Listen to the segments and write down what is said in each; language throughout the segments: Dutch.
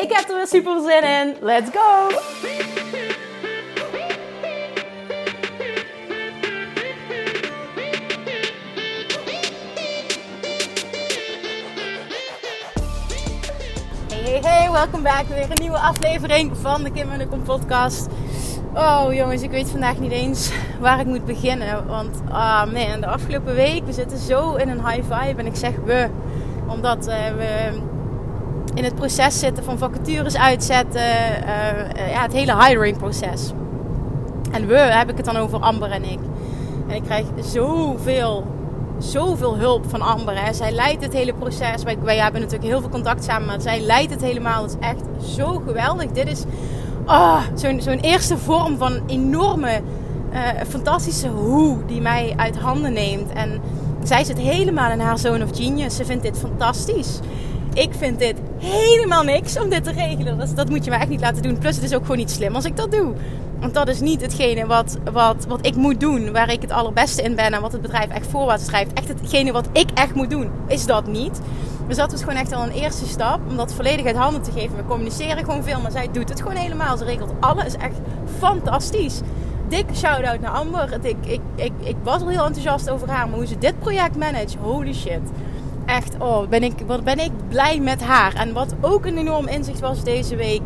Ik heb er weer super zin in. Let's go! Hey, hey, welkom back. Weer een nieuwe aflevering van de Kim en de Kom podcast. Oh jongens, ik weet vandaag niet eens waar ik moet beginnen. Want ah man, de afgelopen week, we zitten zo in een high vibe. En ik zeg we, omdat uh, we in het proces zitten van vacatures uitzetten. Uh, ja, het hele hiring proces. En we, heb ik het dan over Amber en ik. En ik krijg zoveel, zoveel hulp van Amber. Hè. Zij leidt het hele proces. Wij, wij hebben natuurlijk heel veel contact samen, maar zij leidt het helemaal. Het is echt zo geweldig. Dit is oh, zo'n eerste vorm van enorme, uh, fantastische hoe die mij uit handen neemt. En zij zit helemaal in haar zone of genius. Ze vindt dit fantastisch. Ik vind dit helemaal niks om dit te regelen. Dat, dat moet je me echt niet laten doen. Plus het is ook gewoon niet slim als ik dat doe. Want dat is niet hetgene wat, wat, wat ik moet doen. Waar ik het allerbeste in ben. En wat het bedrijf echt voorwaarts schrijft. Echt hetgene wat ik echt moet doen. Is dat niet. Dus dat was gewoon echt al een eerste stap. Om dat volledig uit handen te geven. We communiceren gewoon veel. Maar zij doet het gewoon helemaal. Ze regelt alles. Echt fantastisch. Dikke shout-out naar Amber. Ik, ik, ik, ik was al heel enthousiast over haar. Maar hoe ze dit project manage. Holy shit echt, oh, ben ik, wat ben ik blij met haar. En wat ook een enorm inzicht was deze week.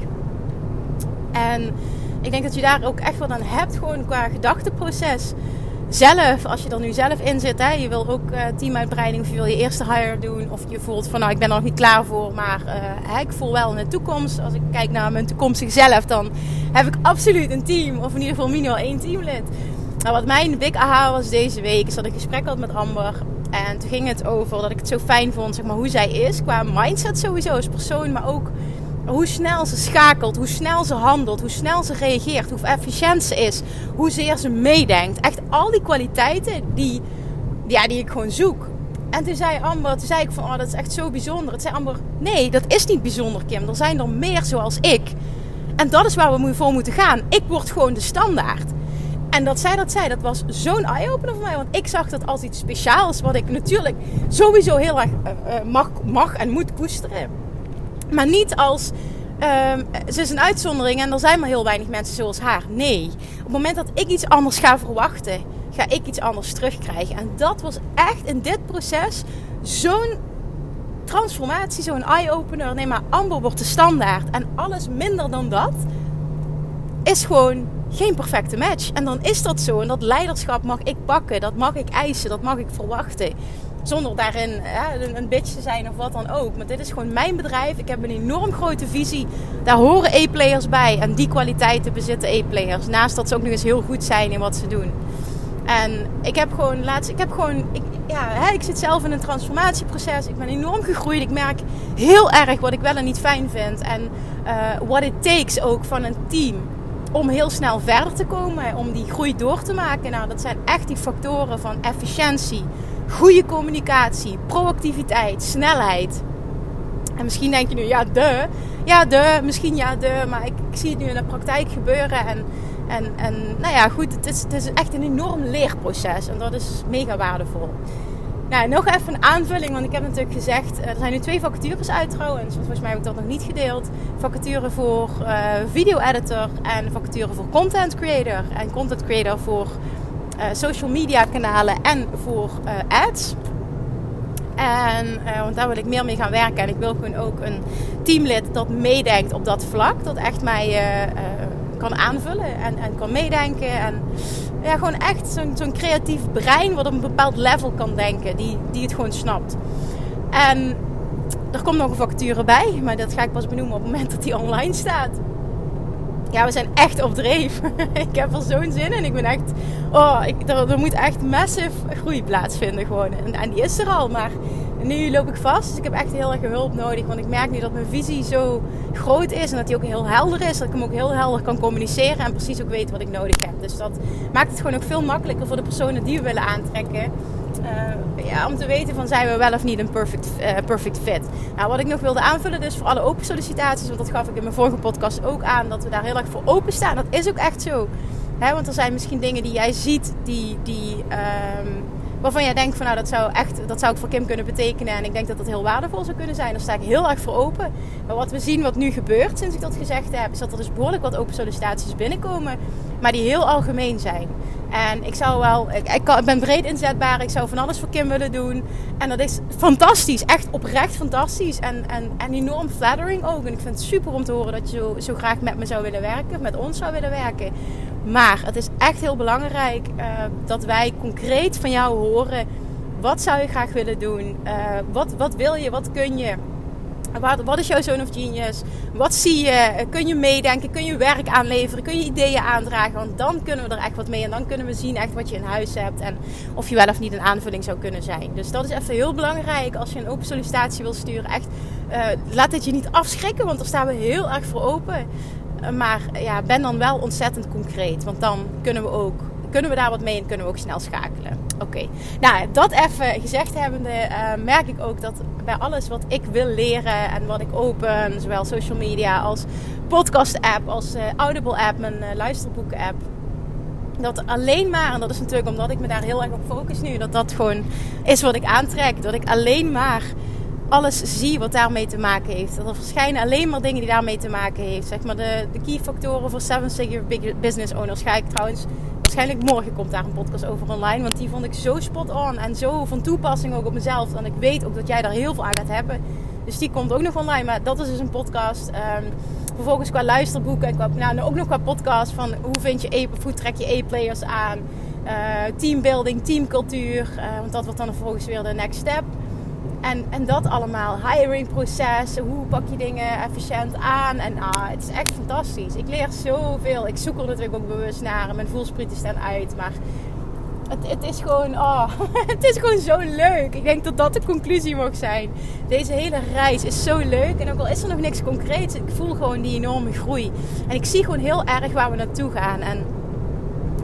En ik denk dat je daar ook echt wat aan hebt, gewoon qua gedachteproces. Zelf, als je er nu zelf in zit, hè, je wil ook uh, teamuitbreiding of je wil je eerste hire doen. Of je voelt van, nou, ik ben er nog niet klaar voor, maar hè, ik voel wel in de toekomst. Als ik kijk naar mijn toekomstige zelf, dan heb ik absoluut een team. Of in ieder geval minimaal één teamlid. Nou, wat mijn big aha was deze week, is dat ik gesprek had met Amber. En toen ging het over dat ik het zo fijn vond, zeg maar, hoe zij is. Qua mindset sowieso als persoon, maar ook hoe snel ze schakelt, hoe snel ze handelt, hoe snel ze reageert, hoe efficiënt ze is, hoezeer ze meedenkt. Echt al die kwaliteiten die, ja, die ik gewoon zoek. En toen zei Amber, toen zei ik van, oh, dat is echt zo bijzonder. Het zei Amber, nee, dat is niet bijzonder, Kim. Er zijn er meer zoals ik. En dat is waar we voor moeten gaan. Ik word gewoon de standaard. En dat zij dat zei, dat was zo'n eye-opener voor mij. Want ik zag dat als iets speciaals, wat ik natuurlijk sowieso heel erg uh, mag, mag en moet koesteren. Maar niet als, uh, ze is een uitzondering en er zijn maar heel weinig mensen zoals haar. Nee, op het moment dat ik iets anders ga verwachten, ga ik iets anders terugkrijgen. En dat was echt in dit proces zo'n transformatie, zo'n eye-opener. Nee, maar Amber wordt de standaard. En alles minder dan dat is gewoon geen perfecte match. En dan is dat zo. En dat leiderschap mag ik pakken. Dat mag ik eisen. Dat mag ik verwachten. Zonder daarin een bitch te zijn of wat dan ook. Maar dit is gewoon mijn bedrijf. Ik heb een enorm grote visie. Daar horen E-players bij. En die kwaliteiten bezitten E-players. Naast dat ze ook nog eens heel goed zijn in wat ze doen. En ik heb gewoon laatst, ik heb gewoon, ik, ja, hè, ik zit zelf in een transformatieproces. Ik ben enorm gegroeid. Ik merk heel erg wat ik wel en niet fijn vind. En uh, what it takes ook van een team om heel snel verder te komen, om die groei door te maken. Nou, dat zijn echt die factoren van efficiëntie, goede communicatie, proactiviteit, snelheid. En misschien denk je nu, ja, de. Ja, de. Misschien ja, de. Maar ik, zie het nu in de praktijk gebeuren. En, en, en nou ja, goed, het is, het is echt een enorm leerproces. En dat is mega waardevol. Nou, nog even een aanvulling, want ik heb natuurlijk gezegd, eh, er zijn nu twee vacatures uit trouwens. Volgens mij heb ik dat nog niet gedeeld. Vacature voor uh, video editor en vacature voor content creator. En content creator voor uh, social media kanalen en voor ads. En want daar wil ik meer mee gaan werken. En ik wil gewoon ook een teamlid dat meedenkt op dat vlak. Dat echt mij kan aanvullen en, en kan meedenken. En ja, gewoon echt zo'n creatief brein wat op een bepaald level kan denken. Die, die het gewoon snapt. En er komt nog een vacature bij. Maar dat ga ik pas benoemen op het moment dat die online staat. Ja, we zijn echt op dreef. ik heb er zo'n zin in. Ik ben echt... Oh, ik, er, er moet echt massive groei plaatsvinden gewoon. En, en die is er al. Maar nu loop ik vast. Dus ik heb echt heel erg hulp nodig. Want ik merk nu dat mijn visie zo groot is. En dat die ook heel helder is. Dat ik hem ook heel helder kan communiceren. En precies ook weet wat ik nodig heb. Dus dat maakt het gewoon ook veel makkelijker voor de personen die we willen aantrekken. Uh, ja, om te weten van zijn we wel of niet een perfect, uh, perfect fit. Nou, wat ik nog wilde aanvullen dus voor alle open sollicitaties. Want dat gaf ik in mijn vorige podcast ook aan. Dat we daar heel erg voor openstaan. Dat is ook echt zo. Want er zijn misschien dingen die jij ziet die... die um, waarvan jij denkt van nou dat zou echt dat zou ik voor Kim kunnen betekenen en ik denk dat dat heel waardevol zou kunnen zijn. Daar sta ik heel erg voor open. Maar wat we zien wat nu gebeurt sinds ik dat gezegd heb, is dat er dus behoorlijk wat open sollicitaties binnenkomen, maar die heel algemeen zijn. En ik zou wel, ik, ik, ben breed inzetbaar, ik zou van alles voor Kim willen doen. En dat is fantastisch, echt oprecht fantastisch. En, en, en enorm flattering ook. En ik vind het super om te horen dat je zo, zo graag met me zou willen werken, met ons zou willen werken. Maar het is echt heel belangrijk uh, dat wij concreet van jou horen. Wat zou je graag willen doen? Uh, wat, wat wil je? Wat kun je? Wat, wat is jouw zoon of genius? Wat zie je? Kun je meedenken? Kun je werk aanleveren? Kun je ideeën aandragen? Want dan kunnen we er echt wat mee. En dan kunnen we zien echt wat je in huis hebt. En of je wel of niet een aanvulling zou kunnen zijn. Dus dat is even heel belangrijk als je een open sollicitatie wil sturen. Echt, uh, laat het je niet afschrikken. Want daar staan we heel erg voor open. Maar ja, ben dan wel ontzettend concreet. Want dan kunnen we ook kunnen we daar wat mee en kunnen we ook snel schakelen. Oké, nou dat even gezegd hebbende, uh, merk ik ook dat bij alles wat ik wil leren en wat ik open, zowel social media als podcast app, als uh, Audible app, mijn uh, luisterboeken app, dat alleen maar, en dat is natuurlijk omdat ik me daar heel erg op focus nu, dat dat gewoon is wat ik aantrek. Dat ik alleen maar alles zie wat daarmee te maken heeft. Er verschijnen alleen maar dingen die daarmee te maken heeft. Zeg maar de, de key factoren voor seven figure business owners ga ik trouwens waarschijnlijk morgen komt daar een podcast over online. Want die vond ik zo spot on en zo van toepassing ook op mezelf. En ik weet ook dat jij daar heel veel aan gaat hebben. Dus die komt ook nog online. Maar dat is dus een podcast. Um, vervolgens qua luisterboeken en qua, nou, ook nog qua podcast van hoe vind je hoe trek je e-players aan. Uh, teambuilding, teamcultuur. Uh, want dat wordt dan vervolgens weer de next step. En, en dat allemaal. Hiring proces. Hoe pak je dingen efficiënt aan. En ah, het is echt fantastisch. Ik leer zoveel. Ik zoek er natuurlijk ook bewust naar. Mijn voelsprieten staan uit. Maar het, het, is gewoon, oh, het is gewoon zo leuk. Ik denk dat dat de conclusie mag zijn. Deze hele reis is zo leuk. En ook al is er nog niks concreets, ik voel gewoon die enorme groei. En ik zie gewoon heel erg waar we naartoe gaan. En,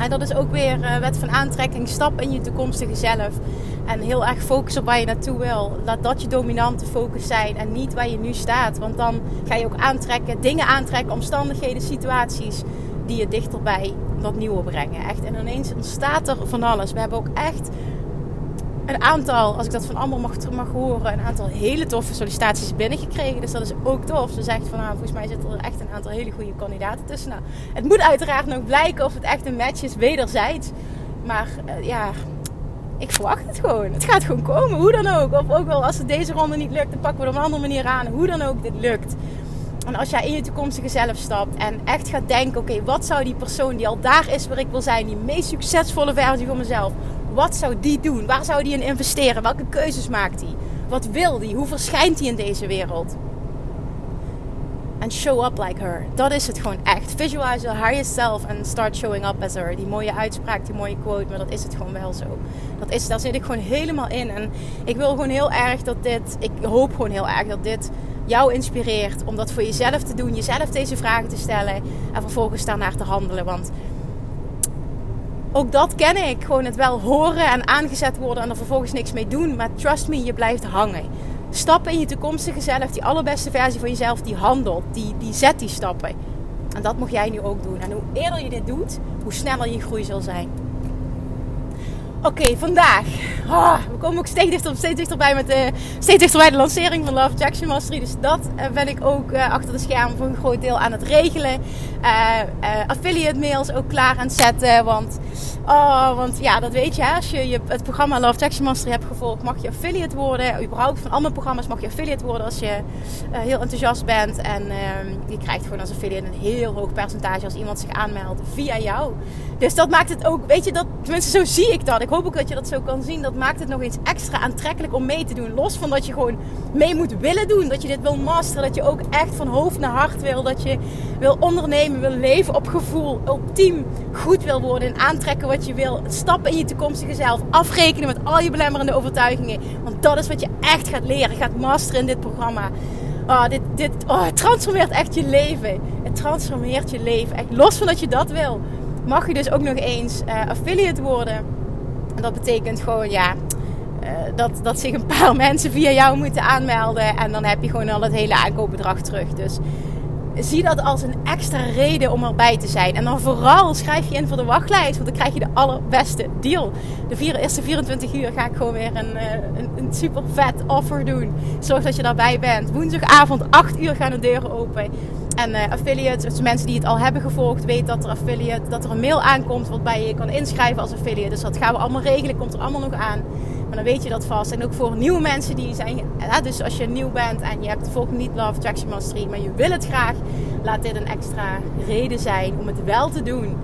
en dat is ook weer uh, wet van aantrekking. Stap in je toekomstige zelf. En heel erg focus op waar je naartoe wil. Laat dat je dominante focus zijn en niet waar je nu staat. Want dan ga je ook aantrekken, dingen aantrekken, omstandigheden, situaties die je dichterbij dat nieuwe brengen. Echt. En ineens ontstaat er van alles. We hebben ook echt een aantal, als ik dat van allemaal mag, mag horen, een aantal hele toffe sollicitaties binnengekregen. Dus dat is ook tof. Ze zegt van nou, volgens mij zitten er echt een aantal hele goede kandidaten tussen. Nou, het moet uiteraard nog blijken of het echt een match is wederzijds. Maar uh, ja, ik verwacht het gewoon. Het gaat gewoon komen, hoe dan ook. Of ook wel als het deze ronde niet lukt, dan pakken we het op een andere manier aan. Hoe dan ook dit lukt. En als jij in je toekomstige zelf stapt en echt gaat denken: oké, wat zou die persoon die al daar is waar ik wil zijn, die meest succesvolle versie van mezelf, wat zou die doen? Waar zou die in investeren? Welke keuzes maakt hij? Wat wil die? Hoe verschijnt hij in deze wereld? En show up like her. Dat is het gewoon echt. Visualize your highest self and start showing up as her. Die mooie uitspraak, die mooie quote, maar dat is het gewoon wel zo. Dat is, daar zit ik gewoon helemaal in. En ik wil gewoon heel erg dat dit, ik hoop gewoon heel erg dat dit jou inspireert om dat voor jezelf te doen, jezelf deze vragen te stellen en vervolgens daarnaar te handelen. Want ook dat ken ik. Gewoon het wel horen en aangezet worden en er vervolgens niks mee doen. Maar trust me, je blijft hangen stappen in je toekomstige zelf, die allerbeste versie van jezelf, die handelt, die, die zet die stappen. En dat mag jij nu ook doen. En hoe eerder je dit doet, hoe sneller je groei zal zijn. Oké, vandaag. Oh, we komen ook steeds, dichter, steeds dichterbij met de, steeds dichterbij de lancering van Love Jackson Mastery. Dus dat uh, ben ik ook uh, achter de schermen voor een groot deel aan het regelen. Uh, affiliate mails ook klaar aan het zetten. Want, oh, want ja, dat weet je. Als je, het programma Love Jackson Mastery hebt gevolgd, mag je affiliate worden. Überhaupt van andere programma's mag je affiliate worden als je heel enthousiast bent. En ehm, je krijgt gewoon als affiliate een heel hoog percentage als iemand zich aanmeldt via jou. Dus dat maakt het ook, weet je, dat, tenminste zo zie ik dat. Ik hoop ook dat je dat zo kan zien. Dat maakt het nog eens extra aantrekkelijk om mee te doen. Los van dat je gewoon mee moet willen doen. Dat je dit wil masteren. Dat je ook echt van hoofd naar hart wil. Dat je wil ondernemen, wil leven op gevoel. Ultiem goed wil worden en aantrekken wat je wil. Stappen in je toekomstige zelf. Afrekenen met al je belemmerende overtuigingen. Want dat is wat je echt gaat leren. Gaat masteren in dit programma. Oh, dit, dit oh, het transformeert echt je leven. Het transformeert je leven. Echt los van dat je dat wil. Mag je dus ook nog eens uh, affiliate worden. En dat betekent gewoon, ja, uh, dat, dat zich een paar mensen via jou moeten aanmelden. En dan heb je gewoon al het hele aankoopbedrag terug. Dus zie dat als een extra reden om erbij te zijn. En dan vooral schrijf je in voor de wachtlijst, want dan krijg je de allerbeste deal. De vier, eerste 24 uur ga ik gewoon weer een, eh, een, een super vet offer doen. Zorg dat je daarbij bent. Woensdagavond 8 uur gaan de deuren open. En uh, affiliates, dus mensen die het al hebben gevolgd, weten dat er affiliate, dat er een mail aankomt waarbij je kan inschrijven als affiliate. Dus dat gaan we allemaal regelen, komt er allemaal nog aan. Maar dan weet je dat vast. En ook voor nieuwe mensen die zijn. Dus als je nieuw bent en je hebt volgt niet Love Attraction Mastery, maar je wil het graag, laat dit een extra reden zijn om het wel te doen.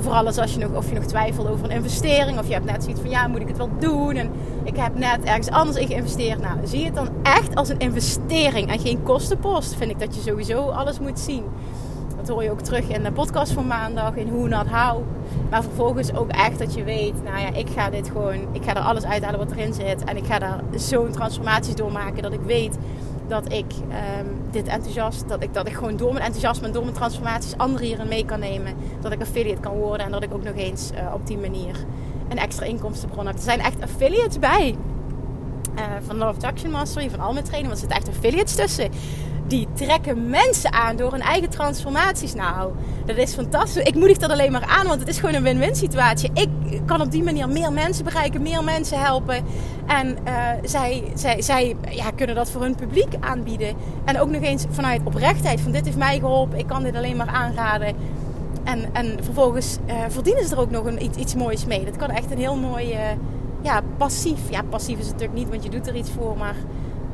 Vooral als je nog, of je nog twijfelt over een investering. Of je hebt net zoiets van ja, moet ik het wel doen? En ik heb net ergens anders in geïnvesteerd. Nou, zie het dan echt als een investering en geen kostenpost. Vind ik dat je sowieso alles moet zien. Dat hoor je ook terug in de podcast van maandag, in Hoe Not How. Maar vervolgens ook echt dat je weet, nou ja, ik ga dit gewoon, ik ga er alles uithalen wat erin zit. En ik ga daar zo'n transformaties doormaken dat ik weet dat ik um, dit enthousiast, dat ik, dat ik gewoon door mijn enthousiasme en door mijn transformaties anderen hierin mee kan nemen. Dat ik affiliate kan worden en dat ik ook nog eens uh, op die manier een extra inkomstenbron heb. Er zijn echt affiliates bij. Uh, van Love Action Mastery, van al mijn trainingen, want er zitten echt affiliates tussen die trekken mensen aan door hun eigen transformaties. Nou, dat is fantastisch. Ik moedig dat alleen maar aan, want het is gewoon een win-win situatie. Ik kan op die manier meer mensen bereiken, meer mensen helpen. En uh, zij, zij, zij ja, kunnen dat voor hun publiek aanbieden. En ook nog eens vanuit oprechtheid. Van dit heeft mij geholpen, ik kan dit alleen maar aanraden. En, en vervolgens uh, verdienen ze er ook nog een, iets, iets moois mee. Dat kan echt een heel mooi, uh, ja, passief. Ja, passief is het natuurlijk niet, want je doet er iets voor, maar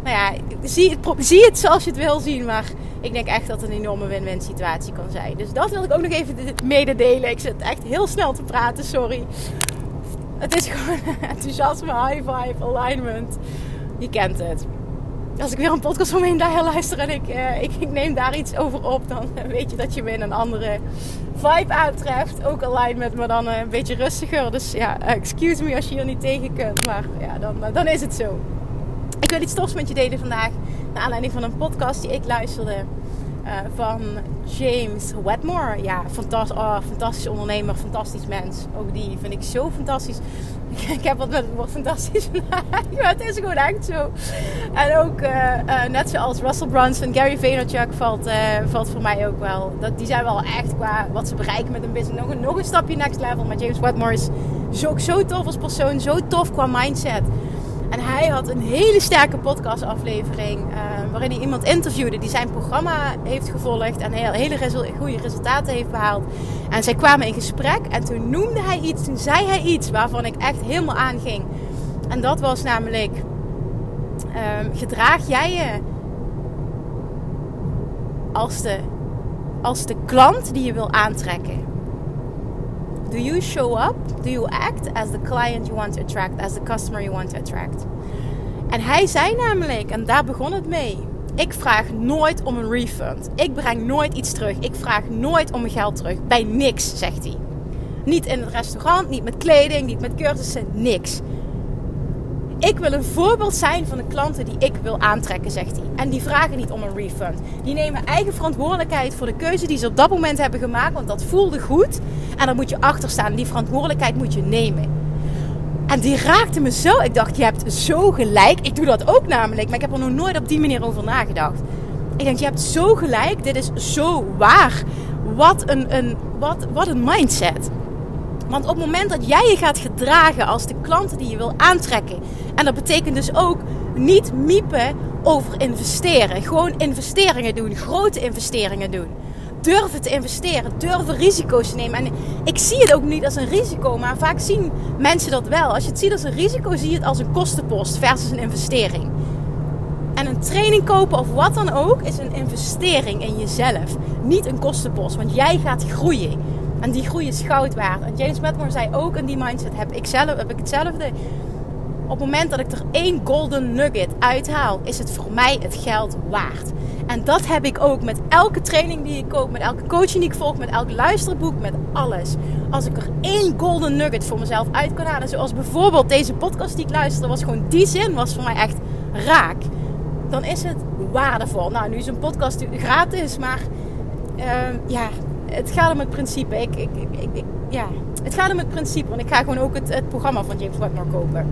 nou ja, zie het, zie het zoals je het wil zien. Maar ik denk echt dat het een enorme win-win situatie kan zijn. Dus dat wil ik ook nog even mededelen. Ik zit echt heel snel te praten, sorry. Het is gewoon enthousiasme, high vibe, alignment. Je kent het. Als ik weer een podcast van me daar luister en ik, uh, ik, ik, neem daar iets over op, dan weet je dat je in een andere vibe aantreft. Ook alignment, maar dan uh, een beetje rustiger. Dus ja, excuse me als je hier niet tegen kunt. Maar ja, dan, dan is het zo. Ik wil iets tofs met je delen vandaag. Naar aanleiding van een podcast die ik luisterde. Uh, van James Wedmore. Ja, fantastisch, oh, fantastisch ondernemer, fantastisch mens. Ook die vind ik zo fantastisch. ik heb wat met het fantastisch maar het is gewoon echt zo. En ook uh, net zoals Russell Brunson, Gary Vaynerchuk valt, valt voor mij ook wel. Dat, die zijn wel echt qua wat ze bereiken met een business nog een, nog een stapje next level. Maar James Wedmore is zo, zo tof als persoon, zo tof qua mindset. En hij had een hele sterke podcastaflevering uh, waarin hij iemand interviewde die zijn programma heeft gevolgd en hele, hele goede resultaten heeft behaald. En zij kwamen in gesprek en toen noemde hij iets, toen zei hij iets waarvan ik echt helemaal aanging. En dat was namelijk, um, gedraag jij je als de, als de klant die je wil aantrekken? Do you show up? Do you act as the client you want to attract, as the customer you want to attract? En hij zei namelijk, en daar begon het mee. Ik vraag nooit om een refund. Ik breng nooit iets terug. Ik vraag nooit om mijn geld terug. Bij niks, zegt hij. Niet in het restaurant, niet met kleding, niet met cursussen, niks. Ik wil een voorbeeld zijn van de klanten die ik wil aantrekken, zegt hij. En die vragen niet om een refund. Die nemen eigen verantwoordelijkheid voor de keuze die ze op dat moment hebben gemaakt. Want dat voelde goed. En daar moet je achter staan. Die verantwoordelijkheid moet je nemen. En die raakte me zo. Ik dacht, je hebt zo gelijk. Ik doe dat ook namelijk. Maar ik heb er nog nooit op die manier over nagedacht. Ik denk, je hebt zo gelijk. Dit is zo waar. Wat een, een, wat, wat een mindset. Want op het moment dat jij je gaat gedragen als de klanten die je wil aantrekken. En dat betekent dus ook niet miepen over investeren. Gewoon investeringen doen. Grote investeringen doen. Durven te investeren. Durven risico's te nemen. En ik zie het ook niet als een risico. Maar vaak zien mensen dat wel. Als je het ziet als een risico, zie je het als een kostenpost versus een investering. En een training kopen of wat dan ook is een investering in jezelf. Niet een kostenpost. Want jij gaat groeien. En die groei is goud waard. En James Medmore zei ook in die mindset heb ik, zelf, heb ik hetzelfde. op het moment dat ik er één golden nugget uithaal, is het voor mij het geld waard. En dat heb ik ook met elke training die ik koop, met elke coaching die ik volg, met elk luisterboek, met alles. Als ik er één golden nugget voor mezelf uit kan halen, zoals bijvoorbeeld deze podcast die ik luisterde, was gewoon die zin was voor mij echt raak. Dan is het waardevol. Nou, nu is een podcast gratis, maar uh, ja, het gaat om het principe. Ik, ik, ik, ja, het gaat om het principe, want ik ga gewoon ook het, het programma van James Wagner kopen.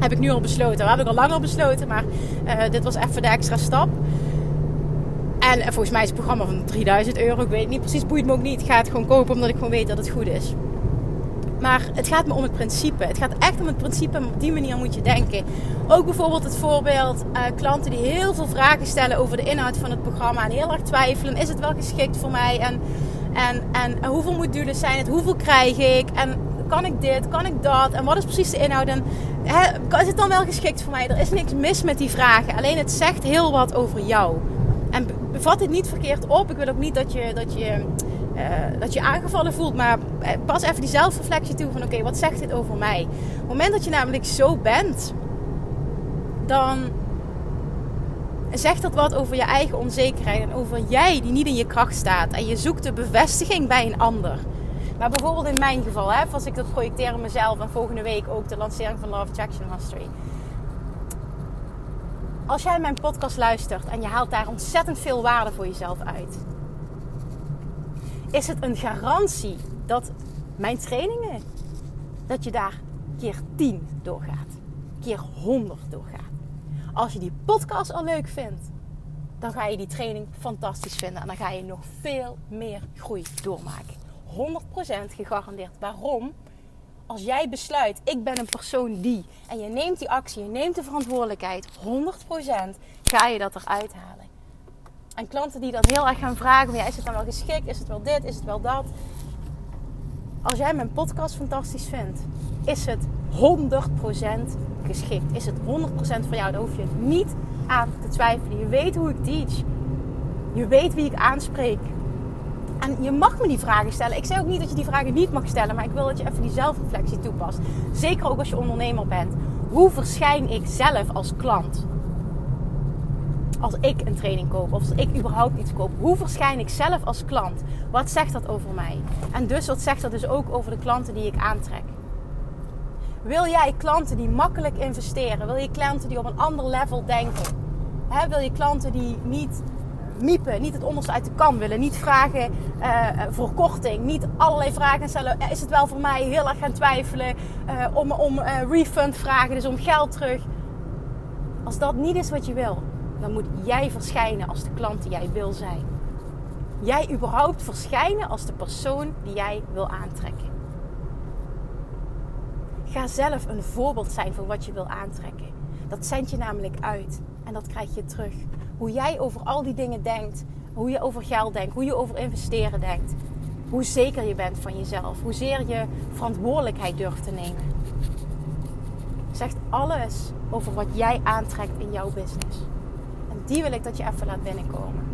Heb ik nu al besloten. Dat heb ik al lang al besloten, maar uh, dit was even de extra stap. En volgens mij is het programma van 3000 euro. Ik weet niet precies, boeit me ook niet. Ik ga het gewoon kopen omdat ik gewoon weet dat het goed is. Maar het gaat me om het principe. Het gaat echt om het principe en op die manier moet je denken. Ook bijvoorbeeld het voorbeeld uh, klanten die heel veel vragen stellen over de inhoud van het programma. En heel erg twijfelen. Is het wel geschikt voor mij? En, en, en hoeveel modules zijn het? Hoeveel krijg ik? En kan ik dit? Kan ik dat? En wat is precies de inhoud? En is het dan wel geschikt voor mij? Er is niks mis met die vragen. Alleen het zegt heel wat over jou. En bevat dit niet verkeerd op. Ik wil ook niet dat je, dat je, uh, dat je aangevallen voelt. Maar eh, pas even die zelfreflectie toe van oké, wat zegt dit over mij? Op het moment dat je namelijk zo bent, dan zegt dat wat over je eigen onzekerheid. En over jij die niet in je kracht staat. En je zoekt de bevestiging bij een ander. Maar bijvoorbeeld in mijn geval, hè, als ik dat projecteer mezelf en volgende week ook de lancering van Love Attraction Mastery als jij mijn podcast luistert en je haalt daar ontzettend veel waarde voor jezelf uit, is het een garantie dat mijn trainingen, dat je daar keer 10 doorgaat, keer 100 doorgaat. Als je die podcast al leuk vindt, dan ga je die training fantastisch vinden en dan ga je nog veel meer groei doormaken. 100% gegarandeerd. Waarom? als jij besluit, ik ben een persoon die, en je neemt die actie, je neemt de verantwoordelijkheid, 100% ga je dat eruit halen. En klanten die dan heel erg gaan vragen, is het dan wel geschikt? Is het wel dit? Is het wel dat? Als jij mijn podcast fantastisch vindt, is het 100% geschikt. Is het 100% voor jou? Daar hoef je niet aan te twijfelen. Je weet hoe ik teach. Je weet wie ik aanspreek. En je mag me die vragen stellen. Ik zeg ook niet dat je die vragen niet mag stellen, maar ik wil dat je even die zelfreflectie toepast. Zeker ook als je ondernemer bent. Hoe verschijn ik zelf als klant? Als ik een training koop of als ik überhaupt iets koop, hoe verschijn ik zelf als klant? Wat zegt dat over mij? En dus wat zegt dat dus ook over de klanten die ik aantrek? Wil jij klanten die makkelijk investeren? Wil je klanten die op een ander level denken? wil je klanten die niet miepen, niet het onderste uit de kan willen, niet vragen uh, voor korting, niet allerlei vragen stellen. Is het wel voor mij heel erg gaan twijfelen uh, om, om refund vragen, dus om geld terug. Als dat niet is wat je wil, dan moet jij verschijnen als de klant die jij wil zijn. Jij überhaupt verschijnen als de persoon die jij wil aantrekken. Ga zelf een voorbeeld zijn van wat je wil aantrekken. Dat zend je namelijk uit en dat krijg je terug hoe jij over al die dingen denkt. Hoe je over geld denkt, hoe je over investeren denkt. Hoe zeker je bent van jezelf. Hoezeer je verantwoordelijkheid durft te nemen. Zegt alles over wat jij aantrekt in jouw business. En die wil ik dat je even laat binnenkomen.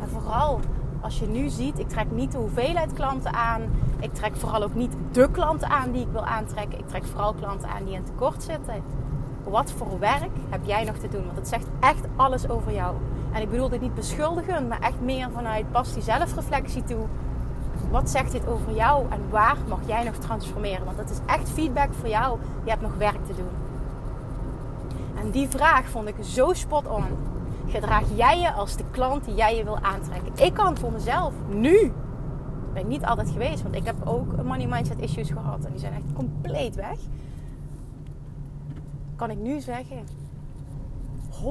En vooral als je nu ziet, ik trek niet de hoeveelheid klanten aan. Ik trek vooral ook niet de klanten aan die ik wil aantrekken. Ik trek vooral klanten aan die in tekort zitten wat voor werk heb jij nog te doen? Want het zegt echt alles over jou. En ik bedoel dit niet beschuldigend, maar echt meer vanuit pas die zelfreflectie toe. Wat zegt dit over jou en waar mag jij nog transformeren? Want dat is echt feedback voor jou. Je hebt nog werk te doen. En die vraag vond ik zo spot on. Gedraag jij je als de klant die jij je wil aantrekken? Ik kan voor mezelf nu. Ben ik niet altijd geweest, want ik heb ook money mindset issues gehad. En die zijn echt compleet weg kan ik nu zeggen 100%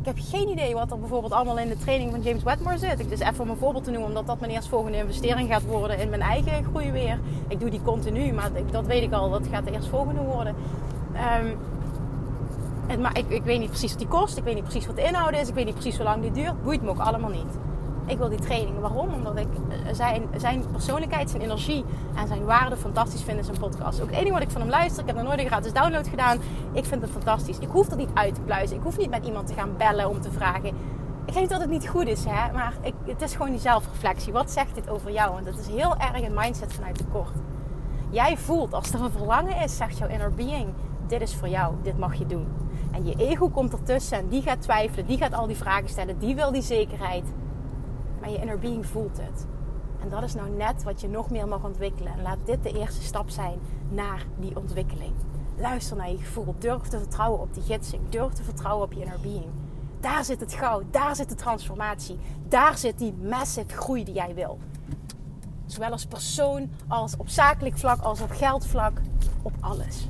Ik heb geen idee wat er bijvoorbeeld allemaal in de training van James Wedmore zit. Ik dus even om een voorbeeld te noemen, omdat dat mijn eerstvolgende investering gaat worden in mijn eigen groei weer. Ik doe die continu, maar dat weet ik al, dat gaat de eerstvolgende worden. Um, maar ik, ik weet niet precies wat die kost, ik weet niet precies wat de inhoud is, ik weet niet precies hoe lang die duurt. Boeit me ook allemaal niet ik wil die training. Waarom? Omdat ik eh, zijn, zijn persoonlijkheid, zijn energie en zijn waarde fantastisch vind in zijn podcast. Ook enige wat ik van hem luister, ik heb nog nooit een gratis download gedaan. Ik vind het fantastisch. Ik hoef er niet uit te pluizen. Ik hoef niet met iemand te gaan bellen om te vragen. Ik weet dat het niet goed is, hè? maar ik, het is gewoon die zelfreflectie. Wat zegt dit over jou? Want het is heel erg een mindset vanuit tekort. Jij voelt als er een verlangen is, zegt jouw inner being, dit is voor jou, dit mag je doen. En je ego komt ertussen en die gaat twijfelen, die gaat al die vragen stellen, die wil die zekerheid. Maar je inner being voelt het. En dat is nou net wat je nog meer mag ontwikkelen. En laat dit de eerste stap zijn naar die ontwikkeling. Luister naar je gevoel. Durf te vertrouwen op die gidsing. Durf te vertrouwen op je inner being. Daar zit het goud. Daar zit de transformatie. Daar zit die massive groei die jij wil. Zowel als persoon, als op zakelijk vlak, als op geldvlak. Op alles.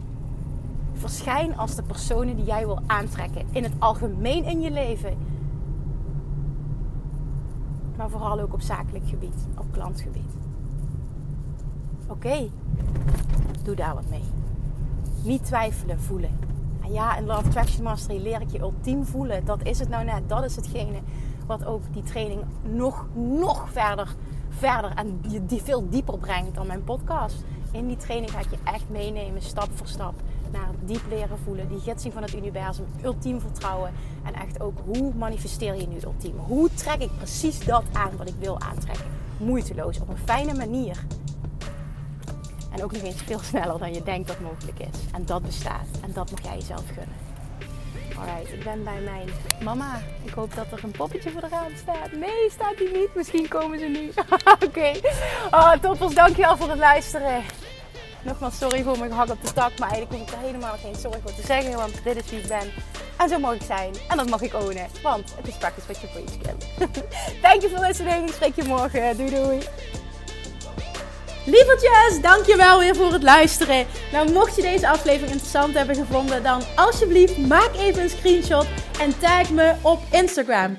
Verschijn als de personen die jij wil aantrekken. In het algemeen in je leven. Maar vooral ook op zakelijk gebied. Op klantgebied. Oké. Doe daar wat mee. Niet twijfelen, voelen. En ja, in Love Attraction Mastery leer ik je ultiem voelen. Dat is het nou net. Dat is hetgene wat ook die training nog, nog verder, verder en die veel dieper brengt dan mijn podcast. In die training ga ik je echt meenemen, stap voor stap, naar diep leren voelen, die gidsing van het universum, ultiem vertrouwen. En echt ook, hoe manifesteer je nu ultiem? Hoe trek ik precies dat aan wat ik wil aantrekken? Moeiteloos, op een fijne manier. En ook nog eens veel sneller dan je denkt dat mogelijk is. En dat bestaat. En dat mag jij jezelf gunnen. Alright, ik ben bij mijn mama. Ik hoop dat er een poppetje voor de raam staat. Nee, staat die niet. Misschien komen ze nu. Oké. Okay. Oh, toppers, dankjewel voor het luisteren. Nogmaals, sorry voor mijn gehak op de tak. Maar eigenlijk hoef ik er helemaal geen sorry voor te zeggen. Want dit is wie ik ben. En zo mag ik zijn. En dat mag ik ownen. Want het is praktisch wat je voor je kunt. Thank you for listening. Ik spreek je morgen. Doei doei. Lievertjes, dankjewel weer voor het luisteren. Nou, mocht je deze aflevering interessant hebben gevonden, dan alsjeblieft maak even een screenshot en tag me op Instagram.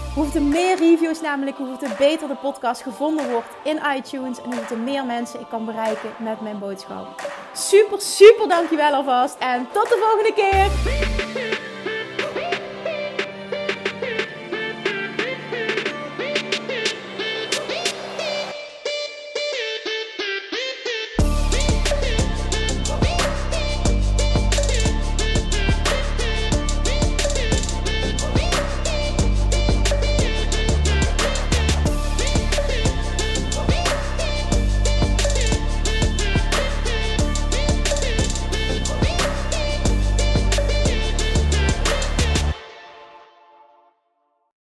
Hoeveel er meer reviews namelijk, hoeveel er beter de podcast gevonden wordt in iTunes. En hoeveel er meer mensen ik kan bereiken met mijn boodschap. Super, super dankjewel alvast. En tot de volgende keer.